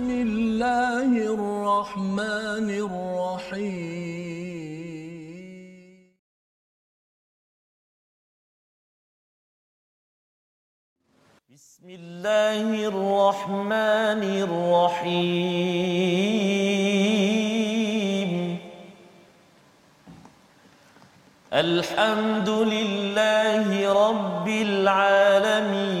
بسم الله الرحمن الرحيم. بسم الله الرحمن الرحيم. الحمد لله رب العالمين.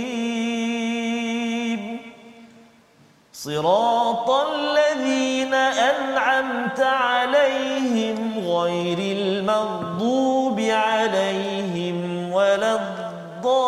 صراط الذين أنعمت عليهم غير المغضوب عليهم ولا الضالين.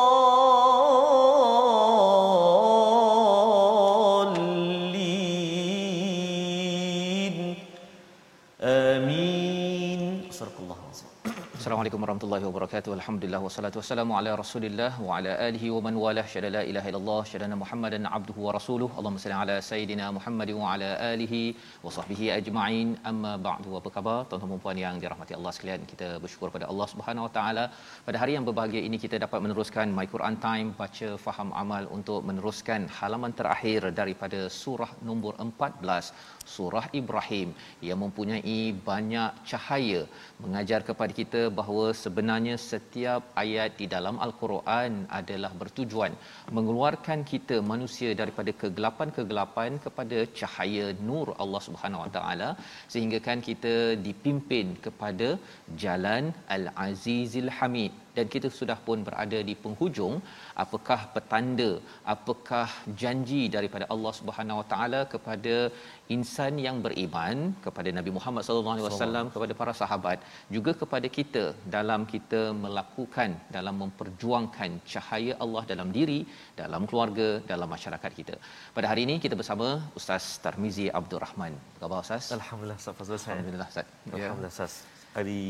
آمين. صدق الله العظيم Assalamualaikum warahmatullahi wabarakatuh. Alhamdulillah wassalatu wassalamu ala Rasulillah wa ala alihi wa man walah. Syada la ilaha illallah, syada Muhammadan abduhu wa rasuluh. Allahumma salli ala sayidina Muhammad wa ala alihi wa sahbihi ajma'in. Amma ba'du. Apa khabar tuan-tuan dan puan yang dirahmati Allah sekalian? Kita bersyukur pada Allah Subhanahu wa taala pada hari yang berbahagia ini kita dapat meneruskan My Quran Time baca faham amal untuk meneruskan halaman terakhir daripada surah nombor 14 surah Ibrahim yang mempunyai banyak cahaya mengajar kepada kita bahawa sebenarnya setiap ayat di dalam al-Quran adalah bertujuan mengeluarkan kita manusia daripada kegelapan-kegelapan kepada cahaya nur Allah Subhanahu Wa Taala sehingga kan kita dipimpin kepada jalan Al-Azizil Hamid dan kita sudah pun berada di penghujung apakah petanda apakah janji daripada Allah Subhanahu Wa Taala kepada insan yang beriman kepada Nabi Muhammad sallallahu alaihi wasallam kepada para sahabat juga kepada kita dalam kita melakukan dalam memperjuangkan cahaya Allah dalam diri dalam keluarga dalam masyarakat kita. Pada hari ini kita bersama Ustaz Tarmizi Abdul Rahman. Apa khabar Ustaz? Alhamdulillah Ustaz. Alhamdulillah Ustaz. Alhamdulillah Ustaz. Hari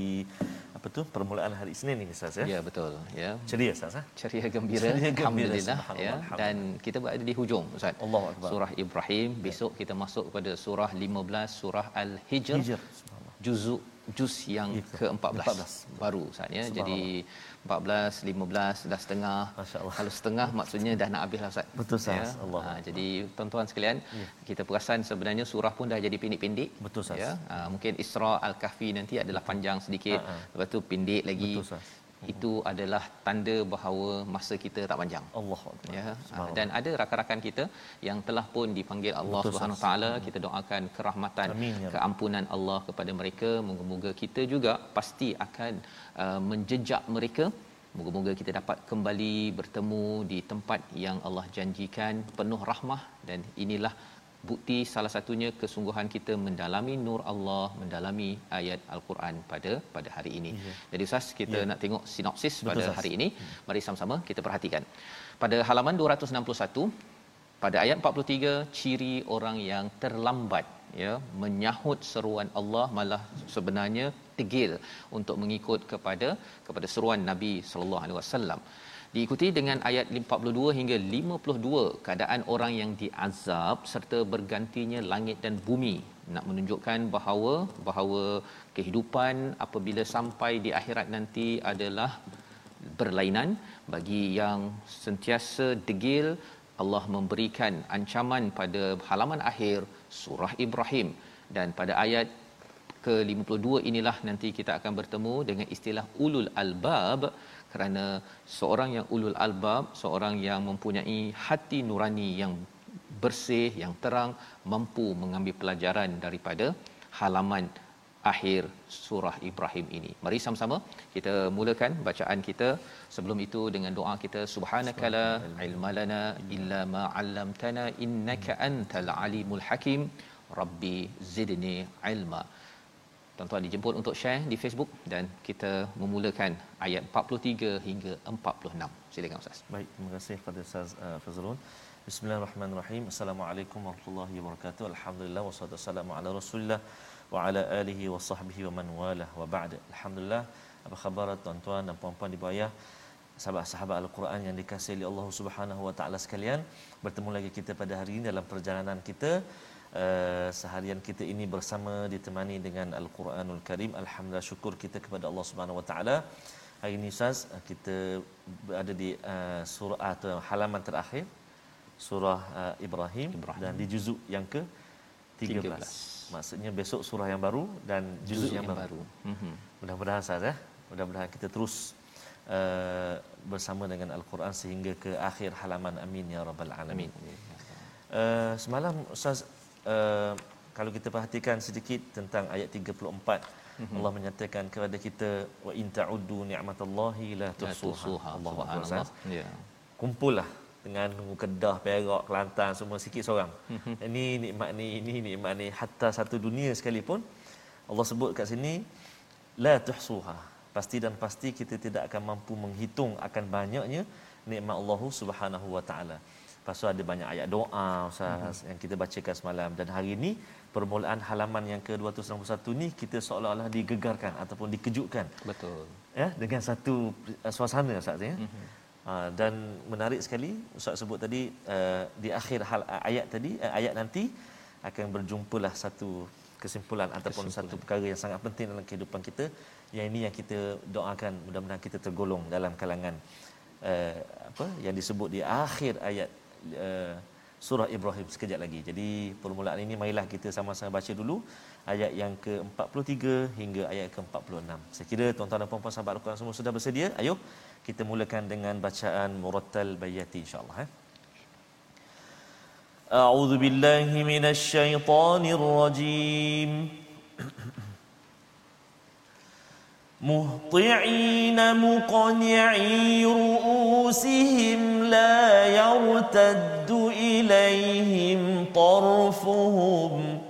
apa tu permulaan hari Isnin ini Ustaz ya. Ya betul ya. Ceria Ustaz ha? Ceria gembira, Ceria gembira, alhamdulillah ya dan kita berada di hujung Ustaz. Allahu akbar. Surah Ibrahim besok kita masuk kepada surah 15 surah Al-Hijr. Hijr. Subhanallah. Juzuk juz yang Itu, ke-14 14. baru Ustaz ya. Jadi 14, 15 dah setengah. Masya-Allah. Kalau setengah maksudnya dah nak habis lah Ustaz. Betul, Ustaz. Allah. Ha, jadi tuan-tuan sekalian, Ya. kita perasan sebenarnya surah pun dah jadi pendek-pendek. Betul, Ustaz. Ya. Ha, mungkin Isra Al-Kahfi nanti adalah panjang sedikit. Ha, ha. Lepas tu pendek lagi. Betul, Ustaz. Itu adalah tanda bahawa masa kita tak panjang. Akbar. ya Subhanallah. dan ada rakan-rakan kita yang telah pun dipanggil Allah Subhanahu taala. Kita doakan kerahmatan Amin, ya keampunan Allah kepada mereka. Moga-moga kita juga pasti akan uh, menjejak mereka. Moga-moga kita dapat kembali bertemu di tempat yang Allah janjikan penuh rahmah. Dan inilah bukti salah satunya kesungguhan kita mendalami nur Allah mendalami ayat al-Quran pada pada hari ini. Ya. Jadi Ustaz kita Ya. nak tengok sinopsis Betul, pada Ustaz. hari ini. Mari sama-sama kita perhatikan. Pada halaman 261 pada ayat 43 ciri orang yang terlambat ya menyahut seruan Allah malah sebenarnya tegil untuk mengikut kepada kepada seruan Nabi sallallahu alaihi wasallam. Diikuti dengan ayat 42 hingga 52 keadaan orang yang diazab serta bergantinya langit dan bumi. Nak menunjukkan bahawa bahawa kehidupan apabila sampai di akhirat nanti adalah berlainan. Bagi yang sentiasa degil Allah memberikan ancaman pada halaman akhir surah Ibrahim. Dan pada ayat ke-52 inilah nanti kita akan bertemu dengan istilah ulul albab kerana seorang yang ulul albab seorang yang mempunyai hati nurani yang bersih yang terang mampu mengambil pelajaran daripada halaman akhir surah Ibrahim ini. Mari sama-sama kita mulakan bacaan kita. Sebelum itu dengan doa kita subhanakala ilmalana illa ma 'allamtana innaka antal alimul hakim. Rabbi zidni ilma. Tuan-tuan dijemput untuk share di Facebook dan kita memulakan ayat 43 hingga 46. Silakan Ustaz. Baik, terima kasih kepada Ustaz uh, Fazrul. Bismillahirrahmanirrahim. Assalamualaikum warahmatullahi wabarakatuh. Alhamdulillah wassalatu wassalamu ala Rasulillah wa ala alihi wa sahbihi wa man walah wa ba'd. Alhamdulillah. Apa khabar tuan-tuan dan puan-puan di bawah sahabat-sahabat Al-Quran yang dikasihi oleh Allah Subhanahu wa taala sekalian. Bertemu lagi kita pada hari ini dalam perjalanan kita uh, seharian kita ini bersama ditemani dengan Al-Quranul Karim. Alhamdulillah syukur kita kepada Allah Subhanahu wa taala. Hari ini Ustaz kita berada di uh, surah atau halaman terakhir surah uh, Ibrahim, Ibrahim dan di juzuk yang ke 13. 13. Maksudnya besok surah yang baru dan juzuk yang, yang baru. baru. Mm-hmm. Mudah-mudahan Ustaz ya. Mudah-mudahan kita terus uh, bersama dengan Al-Quran sehingga ke akhir halaman amin ya rabbal alamin. Uh, semalam Ustaz uh, kalau kita perhatikan sedikit tentang ayat 34 mm-hmm. Allah menyatakan kepada kita wa in ta'uddu ni'matallahi la tuhsuha. Allah Subhanahu Ya. Kumpullah dengan Kedah, Perak, Kelantan semua sikit seorang. Mm-hmm. Ini nikmat ni, ini nikmat ni hatta satu dunia sekalipun Allah sebut kat sini la tuhsuha. Pasti dan pasti kita tidak akan mampu menghitung akan banyaknya nikmat Allah Subhanahu wa taala. Pasal ada banyak ayat doa Ustaz mm-hmm. yang kita bacakan semalam dan hari ini permulaan halaman yang ke-261 ni kita seolah-olah digegarkan ataupun dikejutkan. Betul. Ya, dengan satu uh, suasana Ustaz ya. Mm-hmm. Uh, dan menarik sekali Ustaz sebut tadi uh, di akhir hal uh, ayat tadi uh, ayat nanti akan berjumpalah satu kesimpulan ataupun kesimpulan. satu perkara yang sangat penting dalam kehidupan kita yang ini yang kita doakan mudah-mudahan kita tergolong dalam kalangan uh, apa yang disebut di akhir ayat uh, surah Ibrahim sekejap lagi. Jadi permulaan ini marilah kita sama-sama baca dulu ayat yang ke-43 hingga ayat ke-46. Saya kira tuan-tuan dan puan-puan sahabat Al-Quran semua sudah bersedia. Ayuh kita mulakan dengan bacaan murattal bayati insya-Allah eh. A'udzu billahi minasyaitonir rajim. مهطعين مقنعي رؤوسهم لا يرتد إليهم طرفهم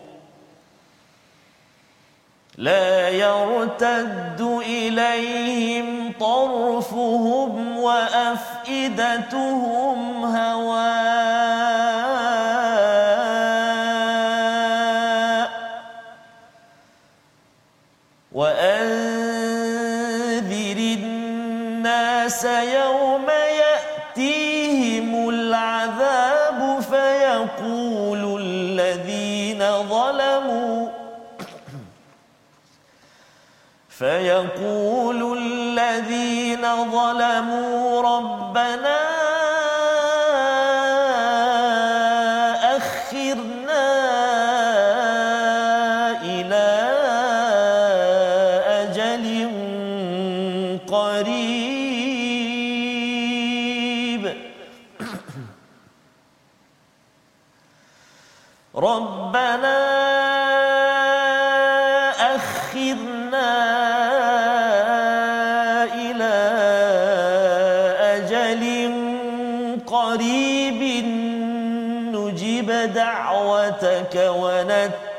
لا يرتد إليهم طرفهم وأفئدتهم هواء الناس يوم يأتيهم العذاب فيقول الذين ظلموا فيقول الذين ظلموا ربنا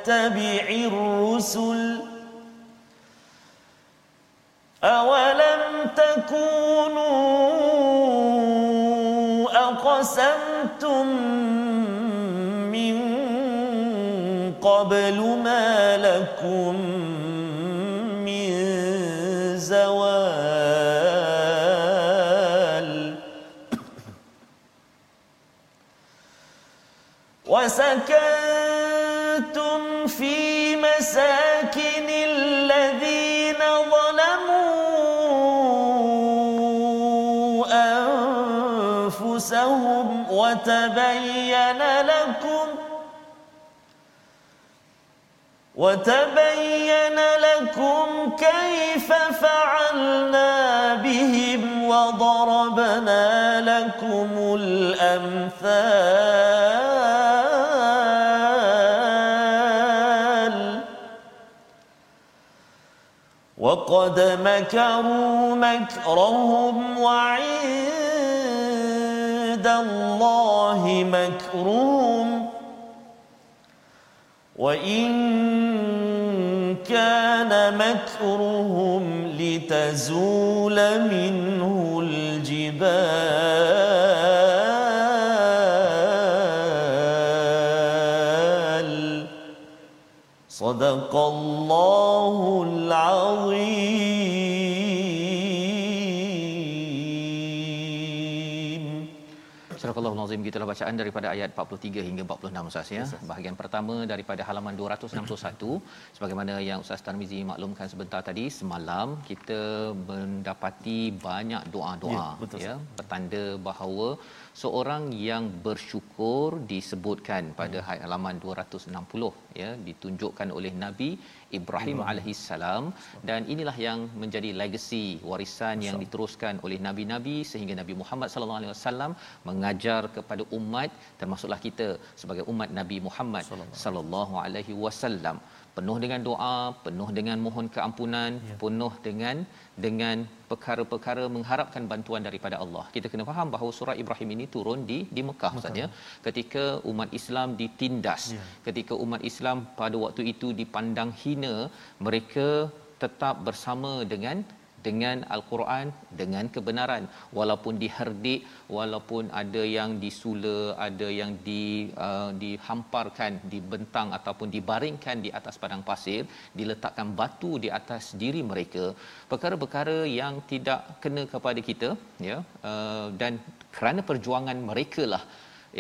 ونتبع الرسل أولم تكونوا أقسمتم من قبل ما لكم وتبين لكم كيف فعلنا بهم وضربنا لكم الأمثال. وقد مكروا مكرهم وعند الله مكرهم. وإن كان مكرهم لتزول منه الجبال. صدق الله العظيم. Surah Al-Azim gitulah bacaan daripada ayat 43 hingga 46 Ustaz ya. Bahagian pertama daripada halaman 261 sebagaimana yang Ustaz Tarmizi maklumkan sebentar tadi semalam kita mendapati banyak doa-doa Ya, betul, ya bahawa seorang yang bersyukur disebutkan pada Hmm. halaman 260 ya ditunjukkan oleh Nabi Ibrahim alaihissalam dan inilah yang menjadi legasi warisan yang diteruskan oleh nabi-nabi sehingga Nabi Muhammad sallallahu alaihi wasallam mengajar kepada umat termasuklah kita sebagai umat Nabi Muhammad sallallahu alaihi wasallam penuh dengan doa, penuh dengan mohon keampunan, Ya. penuh dengan dengan perkara-perkara mengharapkan bantuan daripada Allah. Kita kena faham bahawa surah Ibrahim ini turun di di Mekah Ustaz ya. Ketika umat Islam ditindas, Ya. ketika umat Islam pada waktu itu dipandang hina, mereka tetap bersama dengan dengan al-Quran dengan kebenaran. Walaupun diherdik walaupun ada yang disula ada yang di uh, dihamparkan dibentang ataupun dibaringkan di atas padang pasir diletakkan batu di atas diri mereka perkara-perkara yang tidak kena kepada kita ya uh, dan kerana perjuangan mereka lah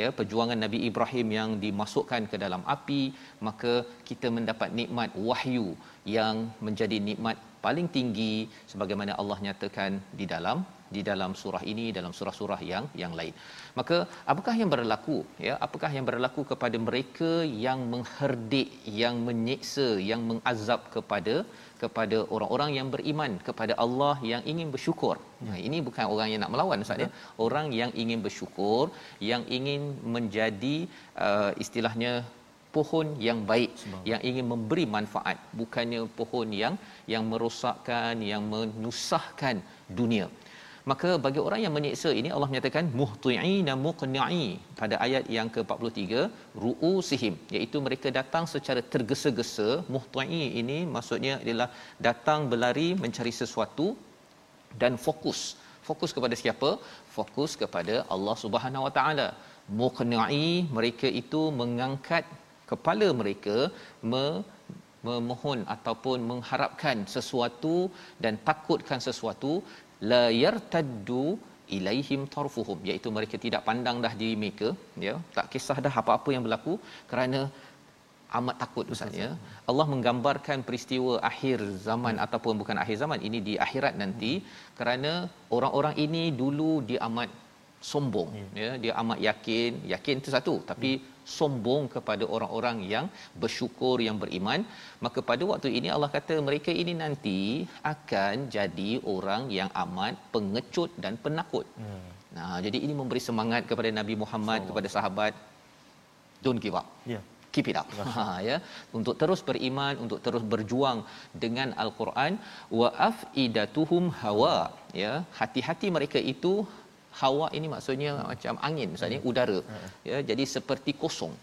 ya perjuangan Nabi Ibrahim yang dimasukkan ke dalam api maka kita mendapat nikmat wahyu yang menjadi nikmat paling tinggi sebagaimana Allah nyatakan di dalam di dalam surah ini dalam surah-surah yang yang lain. Maka apakah yang berlaku ya apakah yang berlaku kepada mereka yang mengherdik yang menyiksa yang mengazab kepada kepada orang-orang yang beriman kepada Allah yang ingin bersyukur. Nah, ini bukan orang yang nak melawan Ustaz ya. Orang yang ingin bersyukur, yang ingin menjadi uh, istilahnya pohon yang baik yang ingin memberi manfaat bukannya pohon yang yang merosakkan yang menyusahkan dunia. Maka bagi orang yang menyiksa ini Allah menyatakan muhti'ina muqni'i. Pada ayat yang ke-43 ru'usihim iaitu mereka datang secara tergesa-gesa. Muhti'i ini maksudnya adalah datang berlari mencari sesuatu dan fokus. Fokus kepada siapa? Fokus kepada Allah Subhanahu Wa Taala. Muqni'i mereka itu mengangkat kepala mereka me, memohon ataupun mengharapkan sesuatu dan takutkan sesuatu la yartaddu ilaihim tarfuhum. Iaitu mereka tidak pandang dah diri mereka ya. Tak kisah dah apa-apa yang berlaku kerana amat takut ustaz ya. Allah menggambarkan peristiwa akhir zaman ataupun bukan akhir zaman ini di akhirat nanti. Kerana orang-orang ini dulu dia amat sombong. Ya dia amat yakin. Yakin itu satu. Tapi sombong kepada orang-orang yang bersyukur yang beriman. Maka pada waktu ini Allah kata mereka ini nanti akan jadi orang yang amat pengecut dan penakut. Hmm. nah jadi ini memberi semangat kepada Nabi Muhammad so, kepada sahabat. Don't give up. Ya. keep it up. Ha ya. Untuk terus beriman untuk terus berjuang dengan al-Quran wa afidatuhum hawa. Ya hati-hati mereka itu hawa ini maksudnya hmm. macam angin misalnya hmm. udara hmm. ya jadi seperti kosong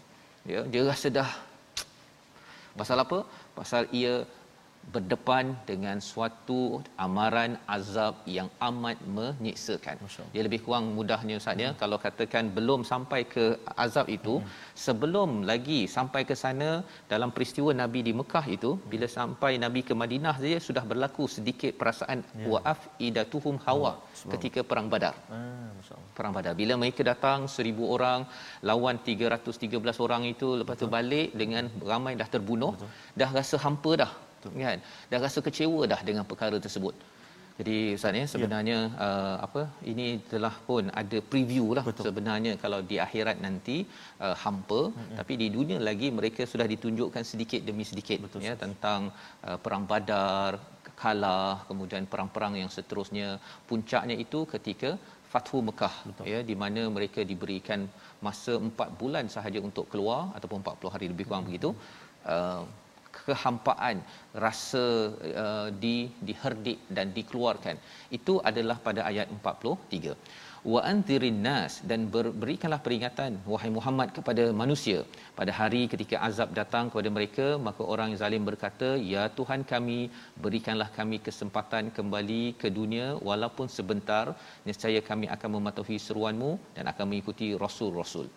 ya dia rasa dah pasal apa pasal ia berdepan dengan suatu amaran azab yang amat menyiksakan. Dia lebih kurang mudahnya Ustaz ya hmm. kalau katakan belum sampai ke azab itu hmm. sebelum lagi sampai ke sana dalam peristiwa Nabi di Mekah itu bila sampai Nabi ke Madinah saja sudah berlaku sedikit perasaan ya. waaf idatuhum hawa hmm. ketika perang Badar. Ah, perang Badar. Bila mereka datang 1000 orang lawan 313 orang itu lepas tu balik dengan ramai dah terbunuh, Betul. dah rasa hampa dah Betul. kan dah rasa kecewa dah dengan perkara tersebut jadi ustaz ya sebenarnya ya. Uh, apa ini telah pun ada preview lah Betul. sebenarnya kalau di akhirat nanti uh, hampa mm-hmm. tapi di dunia lagi mereka sudah ditunjukkan sedikit demi sedikit Betul. ya tentang uh, perang badar kalah kemudian perang-perang yang seterusnya puncaknya itu ketika Fathu Mekah Betul. ya di mana mereka diberikan masa 4 bulan sahaja untuk keluar ataupun 40 hari lebih kurang hmm. begitu uh, kehampaan rasa uh, di diherdik dan dikeluarkan. Itu adalah pada ayat 43 wa anzirin nas dan ber, berikanlah peringatan wahai Muhammad kepada manusia. Pada hari ketika azab datang kepada mereka maka orang yang zalim berkata ya Tuhan kami berikanlah kami kesempatan kembali ke dunia walaupun sebentar nescaya kami akan mematuhi seruanmu dan akan mengikuti rasul-rasul.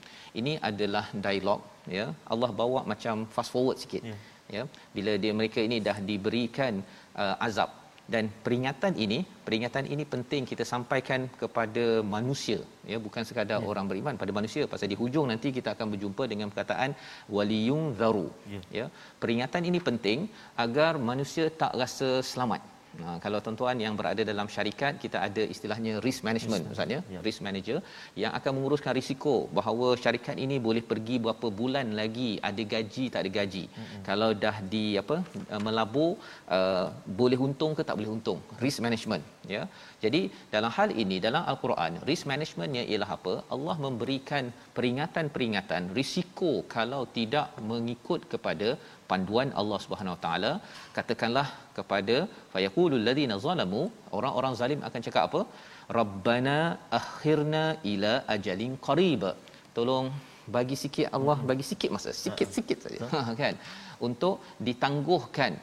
Ini adalah dialog ya. Allah bawa macam fast forward sikit. Yeah ya bila dia mereka ini dah diberikan uh, azab dan peringatan ini peringatan ini penting kita sampaikan kepada manusia ya bukan sekadar ya. orang beriman pada manusia pasal di hujung nanti kita akan berjumpa dengan perkataan waliyun zaru ya. ya peringatan ini penting agar manusia tak rasa selamat Ha, kalau tuan-tuan yang berada dalam syarikat kita ada istilahnya risk management maksudnya ya. risk manager yang akan menguruskan risiko bahawa syarikat ini boleh pergi berapa bulan lagi ada gaji tak ada gaji. Mm-hmm. Kalau dah di apa uh, melabur uh, boleh untung ke tak boleh untung. Risk management ya. Jadi dalam hal ini dalam al-Quran risk managementnya ialah apa? Allah memberikan peringatan-peringatan risiko kalau tidak mengikut kepada panduan Allah Subhanahu Wa Taala. Katakanlah kepada fayaqulul ladina zalamu orang-orang zalim akan cakap apa? Rabbana akhirna ila ajalin qarib. Tolong bagi sikit Allah bagi sikit masa sikit-sikit saja. Ha, kan? Untuk ditangguhkan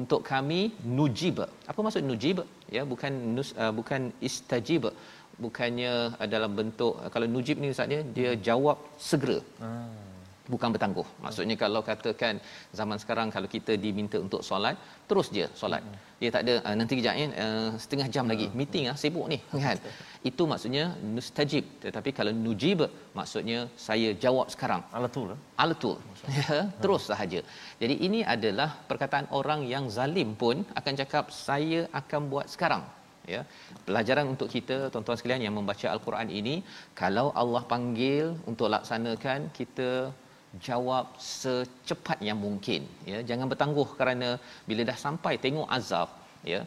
untuk kami nujib. Apa maksud nujib? Ya bukan nus, uh, bukan istajib. Bukannya uh, dalam bentuk uh, kalau nujib ni ustaz dia jawab segera. Hmm bukan bertangguh. Maksudnya kalau katakan zaman sekarang kalau kita diminta untuk solat, terus je solat. Dia tak ada uh, nanti kejap ya uh, setengah jam lagi meeting ah sibuk ni kan. Itu maksudnya mustajib. Tetapi kalau nujib maksudnya saya jawab sekarang. Alatul. Alatul. Ya, terus sahaja. Jadi ini adalah perkataan orang yang zalim pun akan cakap saya akan buat sekarang ya pelajaran untuk kita tuan-tuan sekalian yang membaca al-Quran ini kalau Allah panggil untuk laksanakan kita jawab secepat yang mungkin ya jangan bertangguh kerana bila dah sampai tengok azab ya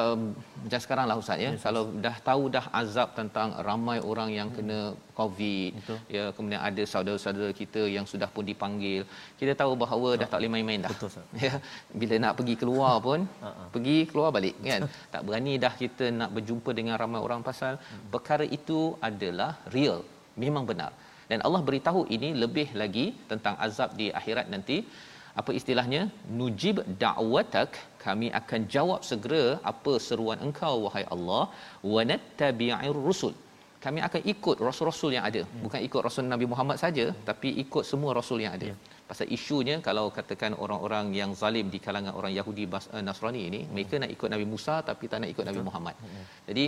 um, macam sekarang lah ustaz ya yes, kalau dah tahu dah azab tentang ramai orang yang hmm. kena covid Betul. ya kemudian ada saudara-saudara kita yang sudah pun dipanggil kita tahu bahawa Betul. dah tak boleh main-main dah Betul, ya bila nak pergi keluar pun uh-huh. pergi keluar balik kan tak berani dah kita nak berjumpa dengan ramai orang pasal hmm. perkara itu adalah real memang benar dan Allah beritahu ini lebih lagi tentang azab di akhirat nanti. Apa istilahnya? Nujib da'watak. Kami akan jawab segera apa seruan engkau wahai Allah. Wa nattabi'ir rusul. Kami akan ikut rasul-rasul yang ada. Bukan ikut rasul Nabi Muhammad saja tapi ikut semua rasul yang ada. Ya. Pasal isunya kalau katakan orang-orang yang zalim di kalangan orang Yahudi uh, Nasrani ini ya. mereka nak ikut Nabi Musa tapi tak nak ikut Nabi Muhammad. Ya. jadi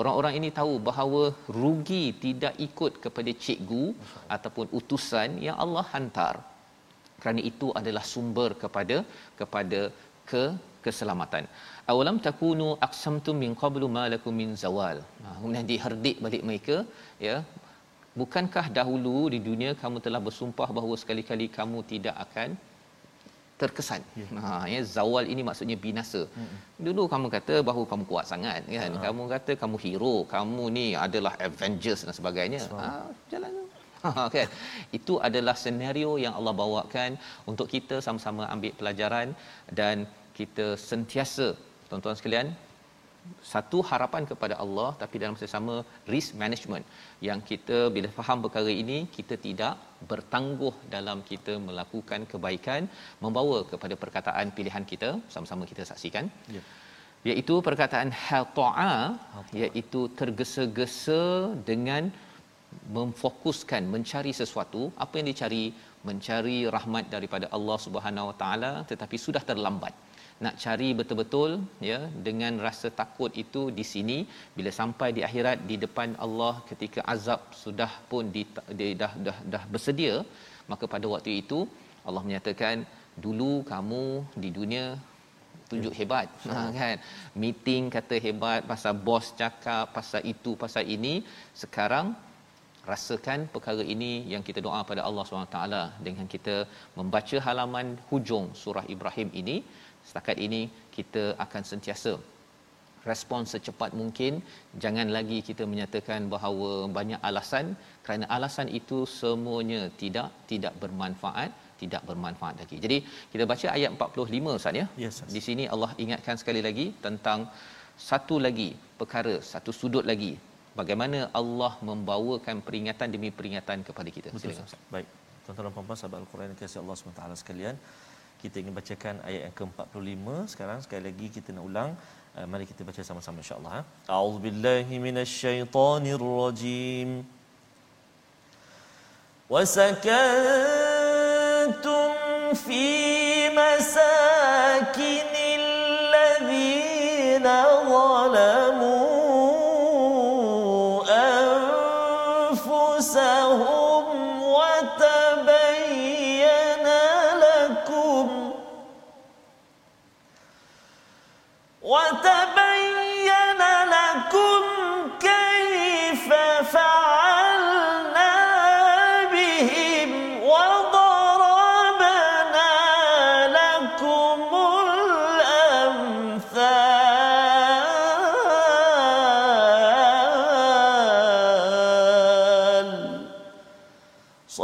orang-orang ini tahu bahawa rugi tidak ikut kepada cikgu ataupun utusan yang Allah hantar. Kerana itu adalah sumber kepada kepada ke keselamatan. Awalam takunu aqsamtum min qablu ma lakum min zawal. Ha, kemudian diherdik balik mereka ya bukankah dahulu di dunia kamu telah bersumpah bahawa sekali-kali kamu tidak akan terkesan. Ya. Ha ya zawal ini maksudnya binasa. Hmm. Dulu kamu kata bahawa kamu kuat sangat kan. Ha. Kamu kata kamu hero, kamu ni adalah Avengers dan sebagainya. So. Ha jalan ha, kan. Itu adalah senario yang Allah bawakan untuk kita sama-sama ambil pelajaran dan kita sentiasa tuan-tuan sekalian satu harapan kepada Allah tapi dalam masa sama risk management. Yang kita bila faham perkara ini kita tidak bertangguh dalam kita melakukan kebaikan membawa kepada perkataan pilihan kita sama-sama kita saksikan. Ya. Iaitu perkataan hata'a. iaitu tergesa-gesa dengan memfokuskan mencari sesuatu. Apa yang dicari? Mencari rahmat daripada Allah Subhanahu Wa Taala tetapi sudah terlambat nak cari betul-betul ya dengan rasa takut itu di sini bila sampai di akhirat di depan Allah ketika azab sudah pun di, di dah, dah dah bersedia maka pada waktu itu Allah menyatakan dulu kamu di dunia tunjuk hebat. Ha, kan? Meeting kata hebat pasal bos cakap pasal itu pasal ini. Sekarang rasakan perkara ini yang kita doa pada Allah SWT dengan kita membaca halaman hujung surah Ibrahim ini setakat ini kita akan sentiasa respon secepat mungkin jangan lagi kita menyatakan bahawa banyak alasan kerana alasan itu semuanya tidak tidak bermanfaat tidak bermanfaat lagi. Jadi kita baca ayat 45 Ustaz ya. Yes, Di sini Allah ingatkan sekali lagi tentang satu lagi perkara, satu sudut lagi bagaimana Allah membawakan peringatan demi peringatan kepada kita. Silakan Ustaz. Baik. Tuan-tuan dan puan-puan sahabat Al-Quran yang kasih Allah SWT sekalian kita ingin bacakan ayat yang ke-45. Sekarang sekali lagi kita nak ulang. Uh, mari kita baca sama-sama insya-Allah ha? a'udzubillahi minasyaitonirrajim wasakantum fi mas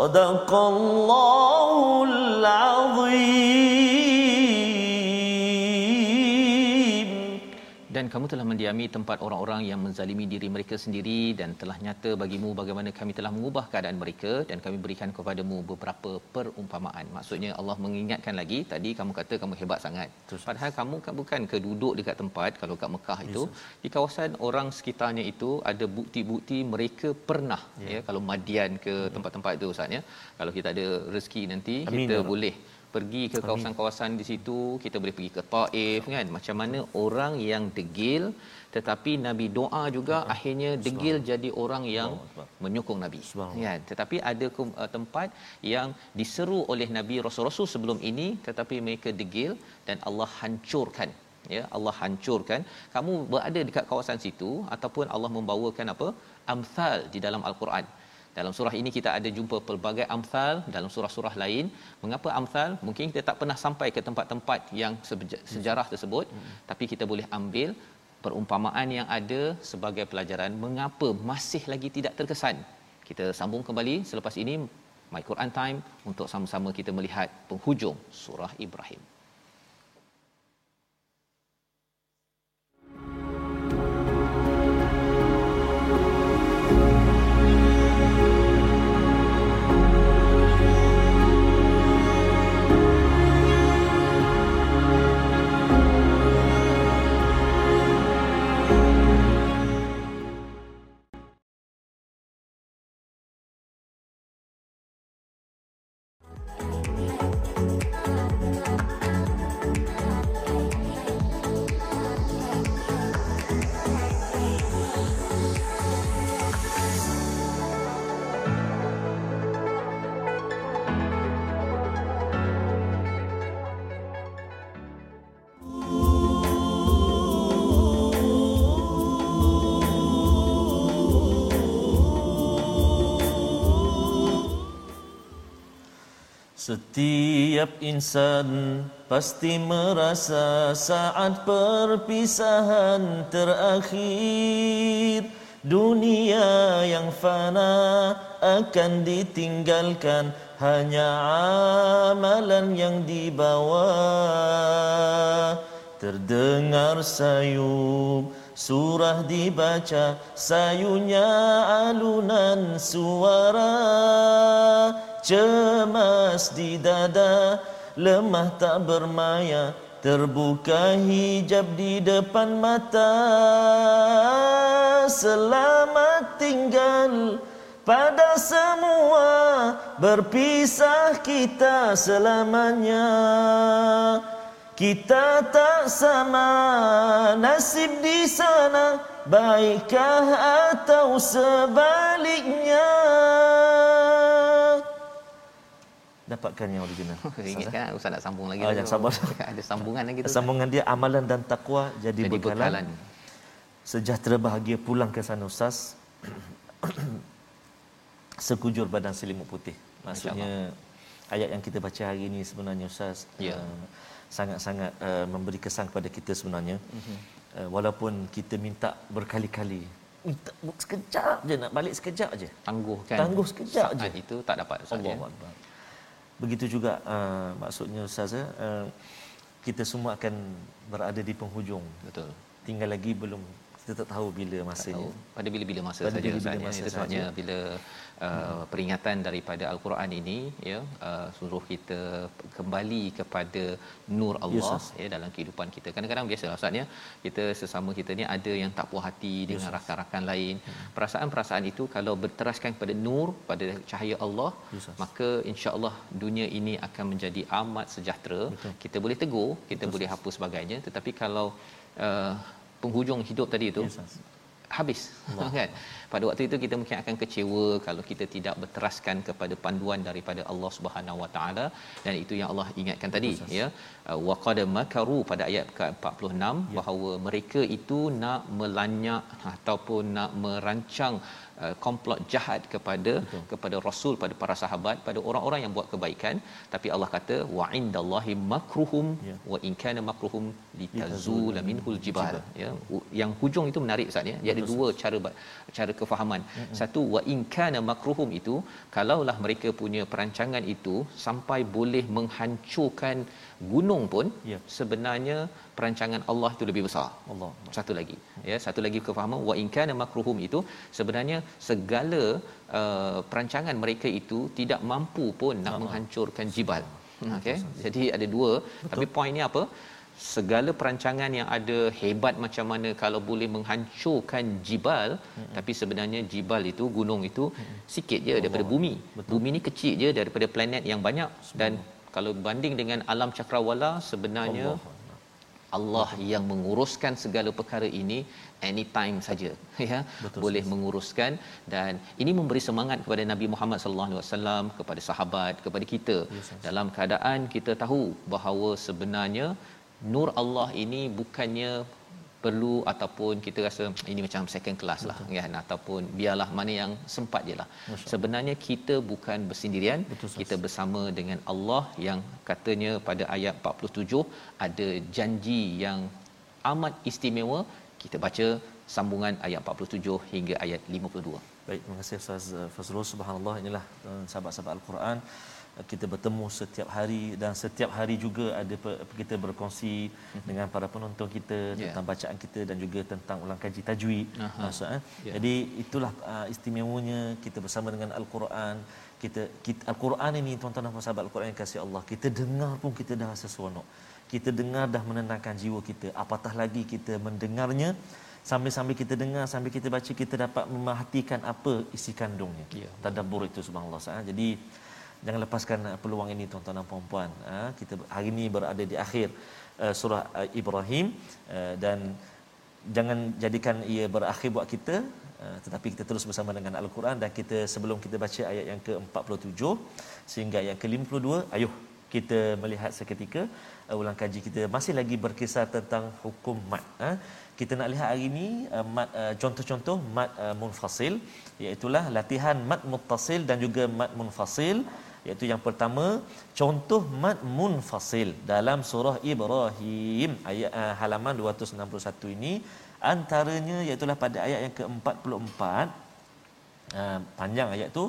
صدق الله العظيم kamu telah mendiami tempat orang-orang yang menzalimi diri mereka sendiri dan telah nyata bagimu bagaimana kami telah mengubah keadaan mereka dan kami berikan kepadamu beberapa perumpamaan. Maksudnya Allah mengingatkan lagi tadi kamu kata kamu hebat sangat. Terus. Padahal kamu kan bukan ke duduk dekat tempat kalau kat Mekah itu yes. di kawasan orang sekitarnya itu ada bukti-bukti mereka pernah yeah. ya kalau Madian ke yeah. tempat-tempat itu Ustaz ya. Kalau kita ada rezeki nanti Amin. kita ya boleh pergi ke kawasan-kawasan di situ kita boleh pergi ke Taif kan? Macam mana orang yang degil tetapi nabi doa juga Betul. akhirnya degil jadi orang yang menyokong nabi. Kan? Tetapi ada uh, tempat yang diseru oleh nabi rasul-rasul sebelum ini tetapi mereka degil dan Allah hancurkan. Ya Allah hancurkan. Kamu berada dekat kawasan situ ataupun Allah membawakan apa? Amsal di dalam al-Quran dalam surah ini kita ada jumpa pelbagai amsal dalam surah-surah lain. Mengapa amsal? Mungkin kita tak pernah sampai ke tempat-tempat yang sejarah tersebut, hmm. tapi kita boleh ambil perumpamaan yang ada sebagai pelajaran mengapa masih lagi tidak terkesan. Kita sambung kembali selepas ini My Quran Time untuk sama-sama kita melihat penghujung surah Ibrahim. Setiap insan pasti merasa saat perpisahan terakhir Dunia yang fana akan ditinggalkan Hanya amalan yang dibawa. Terdengar sayup surah dibaca Sayunya alunan suara cemas di dada lemah tak bermaya terbuka hijab di depan mata. Selamat tinggal pada semua berpisah kita selamanya. Kita tak sama nasib di sana baikkah atau sebaliknya dapatkan yang original. Ingatkan Ustaz nak sambung lagi. Oh, sabar. Ada sambungan lagi tu. Sambungan dia amalan dan takwa jadi, jadi bekalan. bekalan. Sejahtera bahagia pulang ke sana Ustaz. Sekujur badan selimut putih. Maksudnya ayat yang kita baca hari ini sebenarnya Ustaz ya. uh, sangat-sangat uh, memberi kesan kepada kita sebenarnya. Uh-huh. Uh, walaupun kita minta berkali-kali minta sekejap je nak balik sekejap je. Tangguh kan. Tangguh sekejap Saat je. itu tak dapat Ustaz. Allah ya. Begitu juga uh, maksudnya Ustaz uh, kita semua akan berada di penghujung. Betul. Tinggal lagi belum kita tak tahu bila masanya. Tahu. Pada bila-bila masa Pada saja bila-bila masa itu sebabnya sahaja. bila uh, peringatan daripada al-Quran ini ya uh, suruh kita kembali kepada nur Allah yes, ya dalam kehidupan kita. Kadang-kadang biasalah ustaznya kita sesama kita ni ada yang tak puas hati yes, dengan rakan-rakan lain. Hmm. Perasaan-perasaan itu kalau berteraskan kepada nur pada cahaya Allah yes, maka insya-Allah dunia ini akan menjadi amat sejahtera. Betul. Kita boleh tegur, kita yes, boleh hapus sebagainya tetapi kalau uh, penghujung hidup tadi itu yes, habis kan pada waktu itu kita mungkin akan kecewa kalau kita tidak berteraskan kepada panduan daripada Allah Subhanahu Wa Taala dan itu yang Allah ingatkan tadi Usas. ya uh, waqad makaru pada ayat ke-46 ya. bahawa mereka itu nak melanyak ataupun nak merancang Uh, komplot jahat kepada Betul. kepada rasul pada para sahabat pada orang-orang yang buat kebaikan tapi Allah kata wa indallahi makruhum ya. wa in kana makruhum litazul minhul jibal ya yang hujung itu menarik ustaz ya dia ada dua cara cara kefahaman mm-hmm. satu wa in kana makruhum itu kalaulah mereka punya perancangan itu sampai boleh menghancurkan gunung pun ya. sebenarnya perancangan Allah itu lebih besar. Allah. Satu lagi. Ya, satu lagi kefahaman wa in kana makruhum itu sebenarnya segala uh, perancangan mereka itu tidak mampu pun nak Allah. menghancurkan jibal. Okey. Jadi ada dua Betul. tapi poinnya apa? segala perancangan yang ada hebat macam mana kalau boleh menghancurkan jibal hmm. tapi sebenarnya jibal itu gunung itu hmm. sikit je Allah. daripada bumi Betul. bumi ni kecil je daripada planet yang banyak dan kalau banding dengan alam cakrawala sebenarnya Allah. Allah yang menguruskan segala perkara ini anytime saja ya Betul, boleh sahaja. menguruskan dan ini memberi semangat kepada Nabi Muhammad sallallahu alaihi wasallam kepada sahabat kepada kita yes, dalam keadaan kita tahu bahawa sebenarnya nur Allah ini bukannya perlu ataupun kita rasa ini macam second class lah Betul. kan? Ataupun biarlah mana yang sempat je lah. Sebenarnya kita bukan bersendirian. Betul, kita bersama dengan Allah yang katanya pada ayat 47 ada janji yang amat istimewa. Kita baca sambungan ayat 47 hingga ayat 52 baik terima kasih Ustaz Fazrul. Subhanallah inilah uh, sahabat-sahabat al-Quran kita bertemu setiap hari dan setiap hari juga ada kita berkongsi mm-hmm. dengan para penonton kita yeah. tentang bacaan kita dan juga tentang ulang kaji tajwid maksud eh. Yeah. Jadi itulah uh, istimewanya kita bersama dengan al-Quran. Kita, kita al-Quran ini tuan-tuan dan sahabat al-Quran yang kasih Allah. Kita dengar pun kita dah rasa seronok. Kita dengar dah menenangkan jiwa kita. Apatah lagi kita mendengarnya sambil-sambil kita dengar sambil kita baca kita dapat memerhatikan apa isi kandungnya. Yeah. Tadabbur itu subhanallah. Jadi jangan lepaskan uh, peluang ini tuan-tuan dan puan-puan. Uh, kita hari ini berada di akhir uh, surah uh, Ibrahim. Dan jangan jadikan ia berakhir buat kita tetapi kita terus bersama dengan al-Quran. Dan kita sebelum kita baca ayat yang ke-47 sehingga ayat ke-52 ayuh kita melihat seketika ulang kaji kita. Masih lagi berkisar tentang hukum mat kita nak lihat hari ini contoh-contoh mat munfasil iaitu latihan mat muttasil dan juga mat munfasil iaitu yang pertama contoh mad munfasil dalam surah Ibrahim ayat uh, halaman 261 ini. Antaranya iaitu pada ayat yang ke-44 Uh, panjang ayat tu.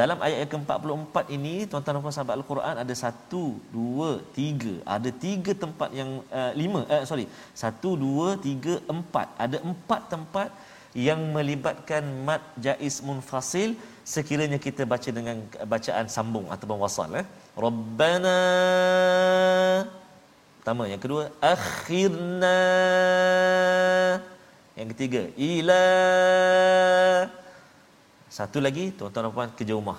Dalam ayat yang ke-44 ini tuan-tuan dan puan sahabat al-Quran ada satu, dua, tiga. Ada tiga tempat yang uh, lima uh, sorry. Satu, dua, tiga, empat. Ada empat tempat yang melibatkan mad jaiz munfasil sekiranya kita baca dengan bacaan sambung ataupun wasal eh? Rabbana pertama yang kedua akhirna. Yang ketiga ila. Satu lagi tuan-tuan dan puan kerja rumah.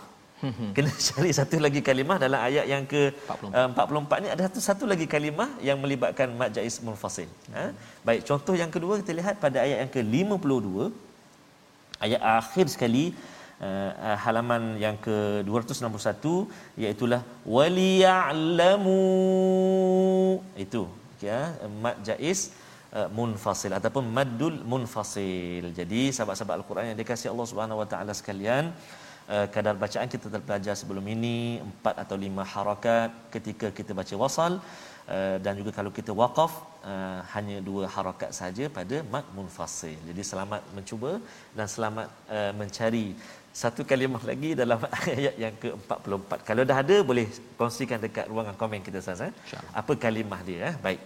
Kena cari satu lagi kalimah dalam ayat yang ke 44, 44 ni ada satu satu lagi kalimah yang melibatkan mad jaiz munfasil ha? baik contoh yang kedua kita lihat pada ayat yang ke 52 ayat akhir sekali uh, halaman yang ke 261 iaitu waliya'lamu itu ya mad jaiz munfasil ataupun maddul munfasil. Jadi sahabat-sahabat al-Quran yang dikasihi Allah Subhanahu wa taala sekalian kadar bacaan kita telah belajar sebelum ini empat atau lima harakat ketika kita baca wasal uh, dan juga kalau kita waqaf uh, hanya dua harakat saja pada mad munfasil. Jadi selamat mencuba dan selamat uh, mencari satu kalimah lagi dalam ayat yang ke-44. Kalau dah ada boleh kongsikan dekat ruangan komen kita Ustaz eh. Apa kalimah dia eh? Baik.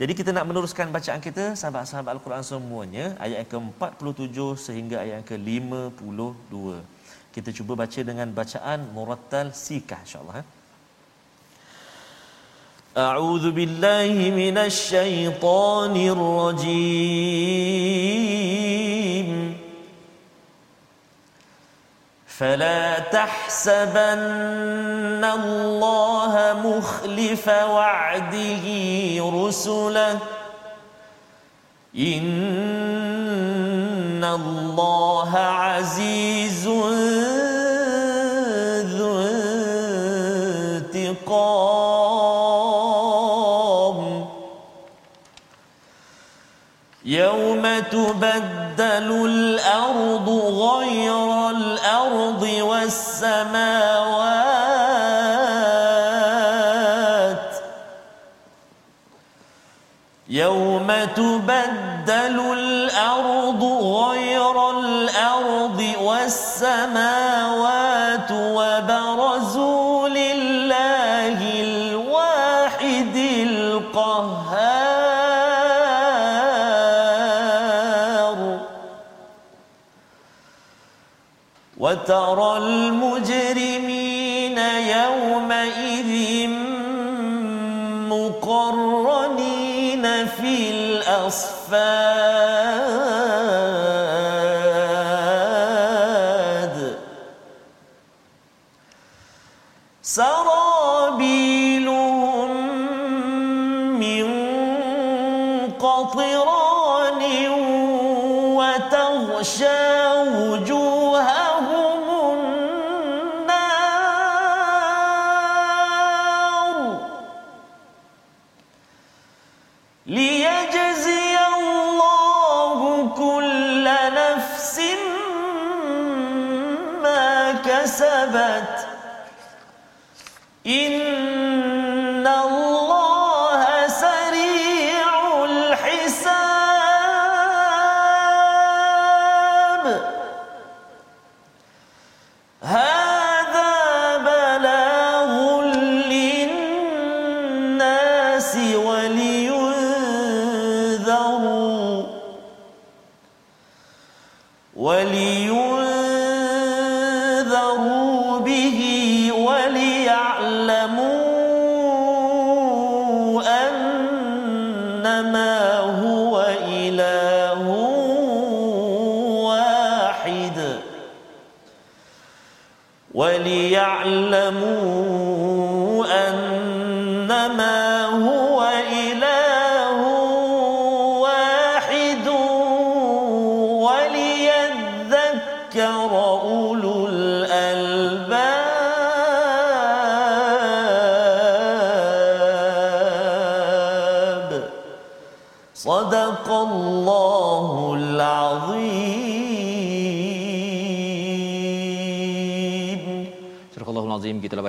Jadi kita nak meneruskan bacaan kita sahabat-sahabat Al-Quran semuanya ayat yang ke-47 sehingga ayat yang ke-52. Kita cuba baca dengan bacaan murattal sikah insya-Allah eh. أعوذ بالله من الشيطان الرجيم. فلا تحسبن الله مخلف وعده رسله. إن الله عزيز تبدل الأرض غير الأرض والسماوات. يوم تبدل الأرض غير الأرض والسماوات. وترى المجرمين يومئذ مقرنين في الأصفاد. أنما هو إله واحد وليعلموا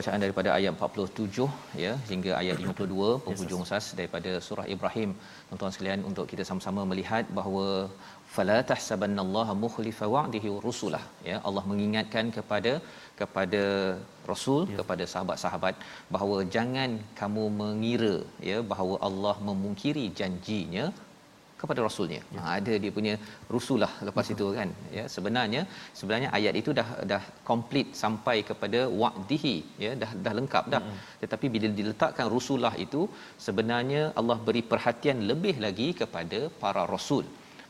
bacaan daripada ayat 47 ya hingga ayat 52 penghujung sas daripada surah Ibrahim. Tuan-tuan sekalian untuk kita sama-sama melihat bahawa fala tahsabannallaha mukhlifa wa'dihi rusulah ya Allah mengingatkan kepada kepada rasul ya. kepada sahabat-sahabat bahawa jangan kamu mengira ya bahawa Allah memungkiri janjinya kepada rasulnya. Ya. Ha, ada dia punya rusulah lepas Betul. itu kan. Ya, sebenarnya sebenarnya ayat itu dah dah komplit sampai kepada wa'dihi ya dah dah lengkap dah. Hmm. Tetapi bila diletakkan rusulah itu sebenarnya Allah beri perhatian lebih lagi kepada para rasul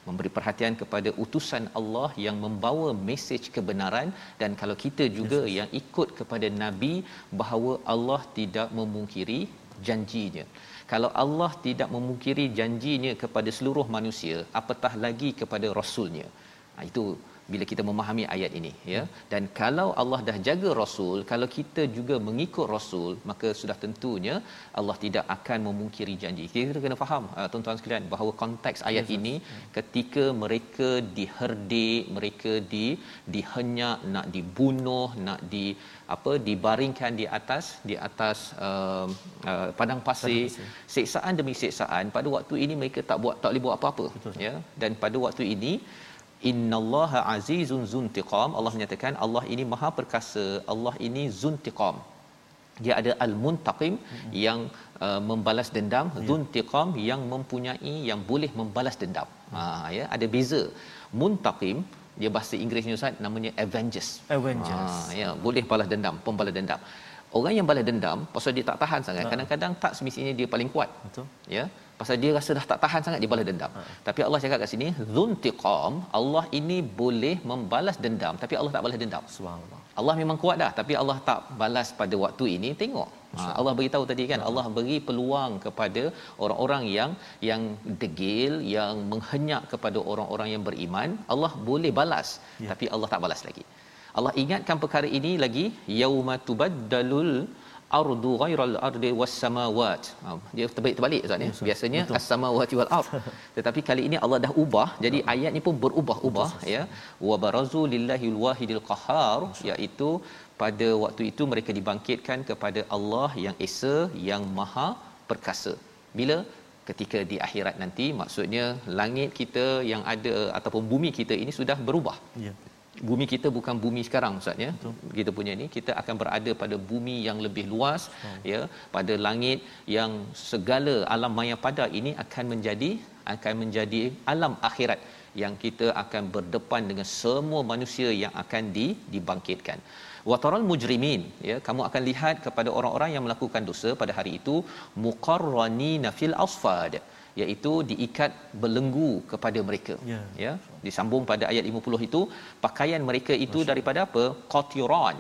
memberi perhatian kepada utusan Allah yang membawa mesej kebenaran dan kalau kita juga yes. yang ikut kepada nabi bahawa Allah tidak memungkiri janjinya kalau Allah tidak memungkiri janjinya kepada seluruh manusia apatah lagi kepada rasulnya. Ha, itu bila kita memahami ayat ini ya. Dan kalau Allah dah jaga rasul kalau kita juga mengikut rasul maka sudah tentunya Allah tidak akan memungkiri janji. Kita kena faham uh, tuan-tuan sekalian bahawa konteks ayat yes, ini yes. ketika mereka diherdik mereka di dihenyak nak dibunuh nak di apa dibaringkan di atas di atas uh, uh, padang pasir. Siksaan demi siksaan pada waktu ini mereka tak buat tak boleh buat apa-apa Betul. ya. Dan pada waktu ini innallaha azizun zuntiqam. Allah menyatakan Allah ini maha perkasa Allah ini zuntiqam. Dia ada al-muntaqim mm-hmm. yang uh, membalas dendam yeah. zuntiqam yang mempunyai yang boleh membalas dendam. Mm. ha ya ada beza. Muntaqim dia bahasa Inggerisnya Ustaz namanya avengers. Avengers. Ha ya boleh balas dendam pembalas dendam. Orang yang balas dendam pasal dia tak tahan sangat ha. kadang-kadang tak semestinya dia paling kuat. Betul. Ya pasal dia rasa dah tak tahan sangat dia balas dendam. Ha. Tapi Allah cakap kat sini zuntiqam, Allah ini boleh membalas dendam tapi Allah tak balas dendam. Subhanallah. Allah memang kuat dah tapi Allah tak balas pada waktu ini tengok. Ha, Allah beritahu tadi kan Allah beri peluang kepada orang-orang yang yang degil yang menghenyak kepada orang-orang yang beriman Allah boleh balas ya. tapi Allah tak balas lagi. Allah ingatkan perkara ini lagi yauma tubaddalul ardu ghairal ardi was samawat. Dia terbalik terbalik ustaz ya. Biasanya as samawati wal ard. Tetapi kali ini Allah dah ubah jadi ayat ni pun berubah-ubah ya. Wa barazu lillahi wahidil qahhar iaitu pada waktu itu mereka dibangkitkan kepada Allah yang esa yang maha perkasa. Bila ketika di akhirat nanti maksudnya langit kita yang ada ataupun bumi kita ini sudah berubah. Ya bumi kita bukan bumi sekarang ustaz ya. Kita punya ni kita akan berada pada bumi yang lebih luas hmm. ya. Pada langit yang segala alam maya pada ini akan menjadi akan menjadi alam akhirat yang kita akan berdepan dengan semua manusia yang akan di, dibangkitkan. Wataral mujrimin ya. Kamu akan lihat kepada orang-orang yang melakukan dosa pada hari itu muqarranina fil asfad iaitu diikat belenggu kepada mereka ya, ya disambung pada ayat 50 itu pakaian mereka itu Masya daripada apa? Qatiran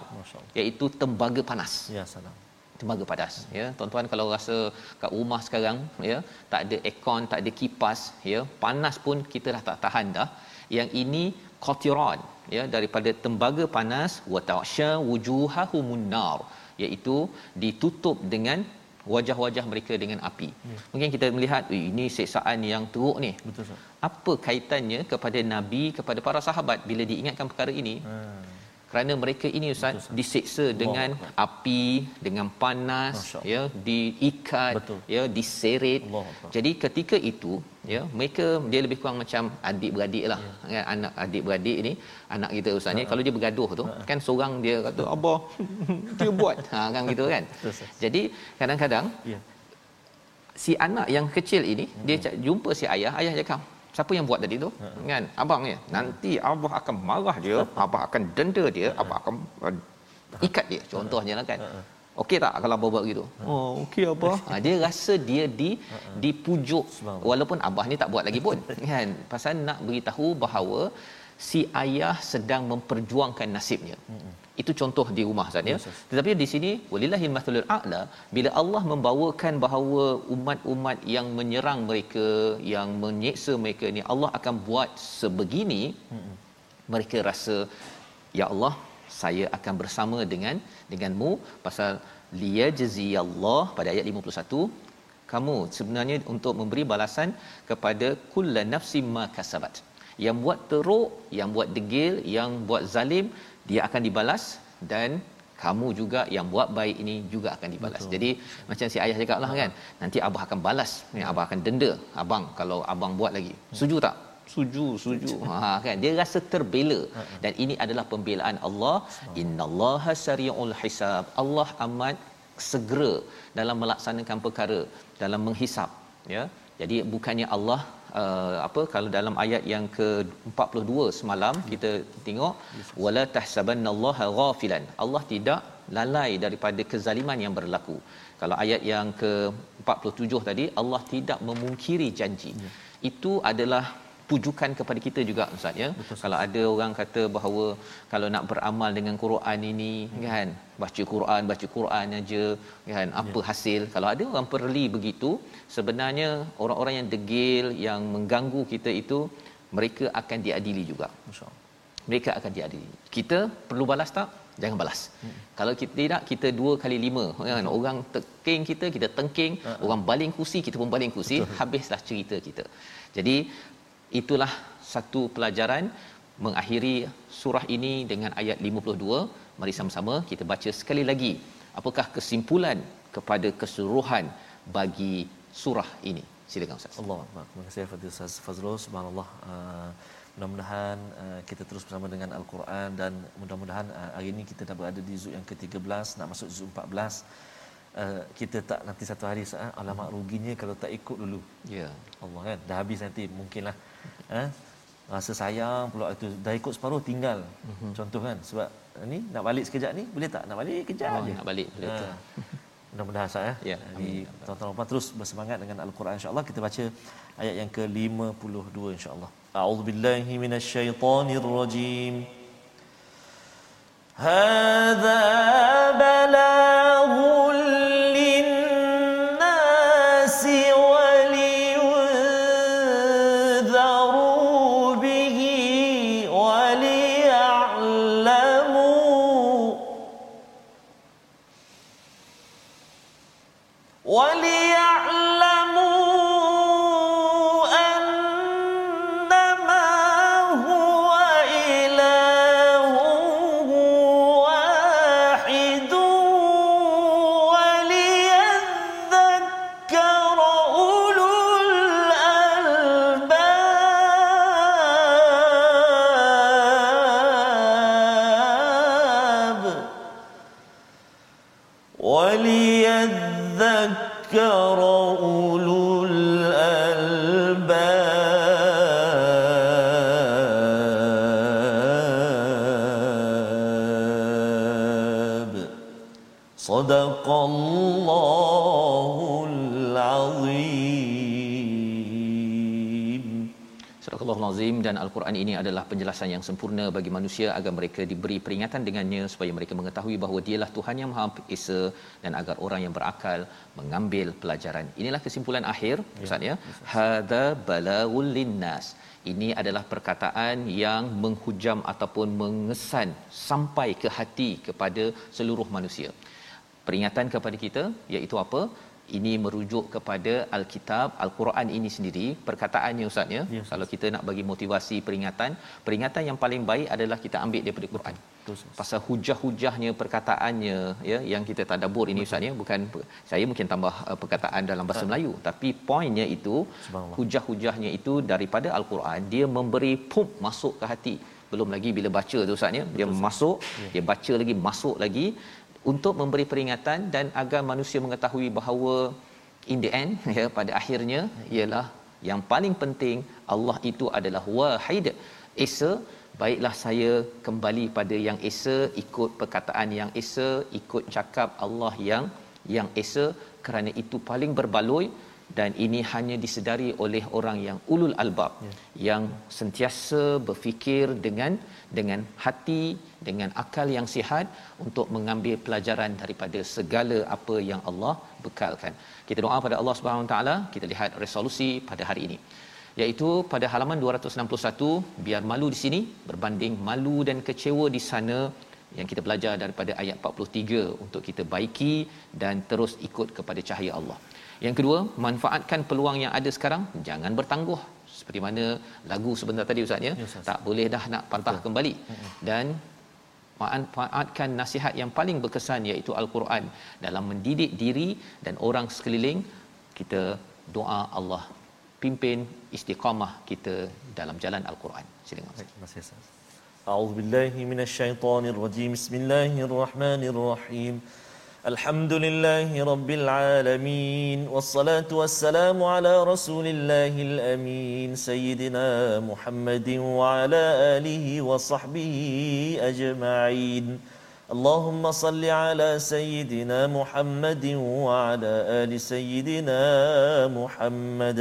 iaitu tembaga panas. Ya salam. Tembaga panas ya. Tuan-tuan kalau rasa kat rumah sekarang ya tak ada aircon tak ada kipas ya panas pun kita dah tak tahan dah. Yang ini qatiran ya daripada tembaga panas wa ta'sha wujuhahumun nar iaitu ditutup dengan wajah-wajah mereka dengan api. Ya. Mungkin kita melihat ini seksaan yang teruk ni. Betul sah. Apa kaitannya kepada nabi kepada para sahabat bila diingatkan perkara ini? Hmm. Kerana mereka ini ustaz Betul, diseksa dengan Allah. api, dengan panas, ya, diikat, Betul. ya, diseret. Allah. Jadi ketika itu ya mereka dia lebih kurang macam adik beradik lah. Ya. kan anak adik beradik ni anak kita ustaz ni uh kalau dia bergaduh tu uh kan seorang dia kata abah dia buat. Ha kan gitu kan. Jadi kadang-kadang ya. si anak yang kecil ini uh dia jumpa si ayah ayah cakap siapa yang buat tadi tu? Uh kan abang ni nanti abah akan marah dia abah akan denda dia abah akan uh, ikat dia. Contohnya lah kan. Uh Okey tak kalau abah buat begitu? Oh, okey apa? Ha, dia rasa dia di dipujuk walaupun abah ni tak buat lagi pun. kan? Pasal nak beritahu bahawa si ayah sedang memperjuangkan nasibnya. Itu contoh di rumah Ustaz ya. Tetapi di sini walillahil mathalul a'la bila Allah membawakan bahawa umat-umat yang menyerang mereka, yang menyeksa mereka ni Allah akan buat sebegini mereka rasa ya Allah saya akan bersama dengan denganmu pasal liyajziyallah pada ayat 51 kamu sebenarnya untuk memberi balasan kepada kullu nafsin ma kasabat yang buat teruk yang buat degil yang buat zalim dia akan dibalas dan kamu juga yang buat baik ini juga akan dibalas. Betul. Jadi macam si ayah cakap lah kan, nanti abah akan balas, ya. abah akan denda abang kalau abang buat lagi. Setuju tak? Suju suju. Ha kan? Dia rasa terbela. Ha, ha. dan ini adalah pembelaan Allah. Innallaha sariul hisab. Allah amat segera dalam melaksanakan perkara dalam menghisap ya. Jadi bukannya Allah uh, apa kalau dalam ayat yang ke-42 semalam hmm. kita tengok wala tahsabannallaha ghafilan. Allah tidak lalai daripada kezaliman yang berlaku. Kalau ayat yang ke-47 tadi Allah tidak memungkiri janji. Ya. itu adalah pujukan kepada kita juga ustaz ya Betul, kalau ada orang kata bahawa kalau nak beramal dengan Quran ini hmm. kan baca Quran baca Quran aja kan apa ya. hasil kalau ada orang perli begitu sebenarnya orang-orang yang degil yang mengganggu kita itu mereka akan diadili juga insyaallah mereka akan diadili kita perlu balas tak jangan balas. Hmm. Kalau kita tidak kita dua kali lima kan orang teking kita kita tengking, uh-huh. orang baling kursi kita pun baling kursi, Betul. habislah cerita kita. Jadi itulah satu pelajaran mengakhiri surah ini dengan ayat 52 mari sama-sama kita baca sekali lagi. Apakah kesimpulan kepada keseluruhan bagi surah ini? Silakan ustaz. Allah terima kasih Fadil Ustaz Fazrul. Subhanallah uh, mudah-mudahan uh, kita terus bersama dengan al-Quran dan mudah-mudahan uh, hari ini kita dah berada di zul yang ke-13 nak masuk zul 14 Uh, kita tak nanti satu hari sah, alamak ruginya kalau tak ikut dulu. Ya. Yeah. Allah kan? Dah habis nanti mungkinlah eh, rasa sayang pula itu dah ikut separuh tinggal uh-huh. contoh kan sebab ni nak balik sekejap ni boleh tak nak balik kejap oh, nak balik boleh ha. Mudah-mudahan Ustaz ya. ya. Di tuan-tuan terus bersemangat dengan Al-Quran insya-Allah. Kita baca ayat yang ke-52 insya-Allah. A'udzubillahi minasyaitonirrajim. Hadza balaghun Al-Quran ini adalah penjelasan yang sempurna bagi manusia agar mereka diberi peringatan dengannya supaya mereka mengetahui bahawa dialah Tuhan yang Maha Esa dan agar orang yang berakal mengambil pelajaran. Inilah kesimpulan akhir ya, Ustaz ya. Hadza balaul linnas. Ini adalah perkataan yang menghujam ataupun mengesan sampai ke hati kepada seluruh manusia. Peringatan kepada kita iaitu apa? Ini merujuk kepada Alkitab, Al-Quran ini sendiri. Perkataannya Ustaz ya, yes. kalau kita nak bagi motivasi peringatan, peringatan yang paling baik adalah kita ambil daripada Quran. Betul. Pasal hujah-hujahnya perkataannya ya yang kita tadabbur ini Ustaz ya, bukan saya mungkin tambah uh, perkataan dalam bahasa Melayu, tapi poinnya itu hujah-hujahnya itu daripada Al-Quran, dia memberi pump masuk ke hati. Belum lagi bila baca tu Ustaz ya, dia Betul. masuk, ya. dia baca lagi, masuk lagi untuk memberi peringatan dan agar manusia mengetahui bahawa in the end ya pada akhirnya ialah yang paling penting Allah itu adalah wahid esa baiklah saya kembali pada yang esa ikut perkataan yang esa ikut cakap Allah yang yang esa kerana itu paling berbaloi dan ini hanya disedari oleh orang yang ulul albab ya. yang sentiasa berfikir dengan dengan hati dengan akal yang sihat untuk mengambil pelajaran daripada segala apa yang Allah bekalkan. Kita doa pada Allah Subhanahu taala, kita lihat resolusi pada hari ini. Iaitu pada halaman 261 biar malu di sini berbanding malu dan kecewa di sana yang kita belajar daripada ayat 43 untuk kita baiki dan terus ikut kepada cahaya Allah. Yang kedua, manfaatkan peluang yang ada sekarang, jangan bertangguh seperti mana lagu sebentar tadi ustaz ya, tak boleh dah nak patah kembali. Dan manfaatkan nasihat yang paling berkesan iaitu al-Quran. Dalam mendidik diri dan orang sekeliling kita doa Allah pimpin istiqamah kita dalam jalan al-Quran. Silakan terima kasih A'udzu billahi rajim Bismillahirrahmanirrahim الحمد لله رب العالمين والصلاة والسلام على رسول الله الأمين سيدنا محمد وعلى آله وصحبه أجمعين. اللهم صل على سيدنا محمد وعلى آل سيدنا محمد.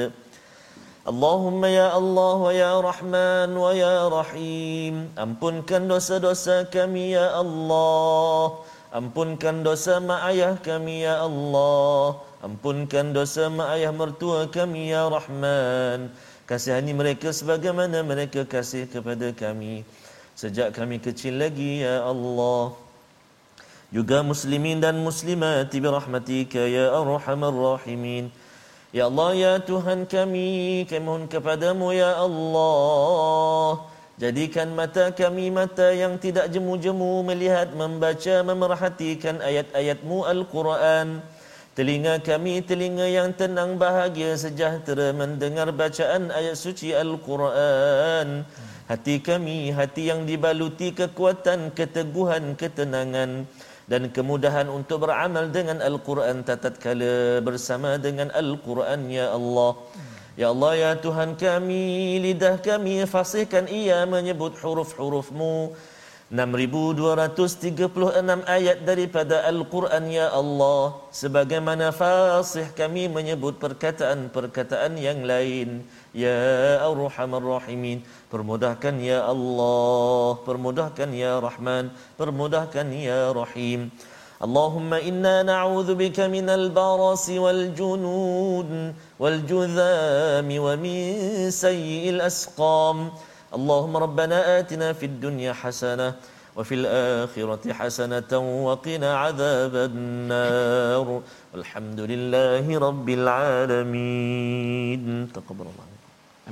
اللهم يا الله ويا رحمن ويا رحيم أمبنكن dosa-dosa kami ya Allah Ampunkan dosa mak ayah kami ya Allah. Ampunkan dosa mak ayah mertua kami ya Rahman. Kasihani mereka sebagaimana mereka kasih kepada kami. Sejak kami kecil lagi ya Allah. Juga muslimin dan muslimat Birahmatika ya arhamar rahimin. Ya Allah ya Tuhan kami Kami mohon kepadamu ya Allah Jadikan mata kami mata yang tidak jemu-jemu melihat, membaca, memerhatikan ayat-ayatmu Al-Quran. Telinga kami telinga yang tenang bahagia sejahtera mendengar bacaan ayat suci Al-Quran. Hati kami hati yang dibaluti kekuatan, keteguhan, ketenangan dan kemudahan untuk beramal dengan Al-Quran tatkala bersama dengan Al-Quran ya Allah. Ya Allah ya Tuhan kami lidah kami fasihkan ia menyebut huruf-hurufmu. 6236 ayat daripada Al-Quran ya Allah. Sebagaimana fasih kami menyebut perkataan-perkataan yang lain. Ya Arhamar Rahimin permudahkan ya Allah. Permudahkan ya Rahman. Permudahkan ya Rahim. Allahumma inna na'udzubika minal barasi wal junud والجذام ومن سيء الأسقام. اللهم ربنا آتنا في الدنيا حسنة وفي الآخرة حسنة وقنا عذاب النار. والحمد لله رب العالمين. تقبل الله.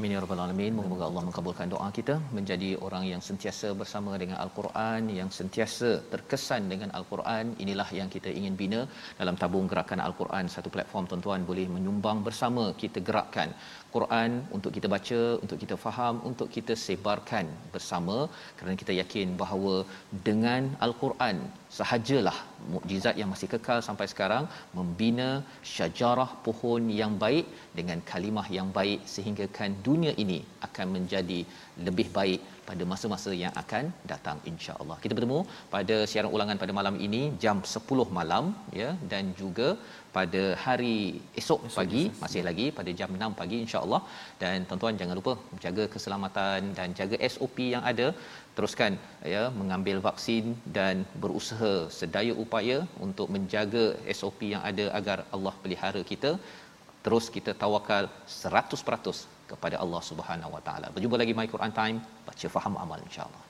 Amin ya rabbal alamin. Moga-moga Allah mengabulkan doa kita menjadi orang yang sentiasa bersama dengan Al-Quran, yang sentiasa terkesan dengan Al-Quran. Inilah yang kita ingin bina dalam tabung gerakan Al-Quran. Satu platform tuan-tuan boleh menyumbang bersama kita gerakkan Quran untuk kita baca, untuk kita faham, untuk kita sebarkan bersama kerana kita yakin bahawa dengan Al-Quran sahajalah mukjizat yang masih kekal sampai sekarang membina syajarah pohon yang baik dengan kalimah yang baik sehinggakan dunia ini akan menjadi lebih baik pada masa-masa yang akan datang insya-Allah. Kita bertemu pada siaran ulangan pada malam ini jam 10 malam ya dan juga pada hari esok, esok pagi esok. masih lagi pada jam 6 pagi insya-Allah dan tuan-tuan jangan lupa jaga keselamatan dan jaga SOP yang ada teruskan ya mengambil vaksin dan berusaha sedaya upaya untuk menjaga SOP yang ada agar Allah pelihara kita terus kita tawakal 100% kepada Allah Subhanahu Wa Taala. Berjumpa lagi My Quran Time, baca faham amal insya-Allah.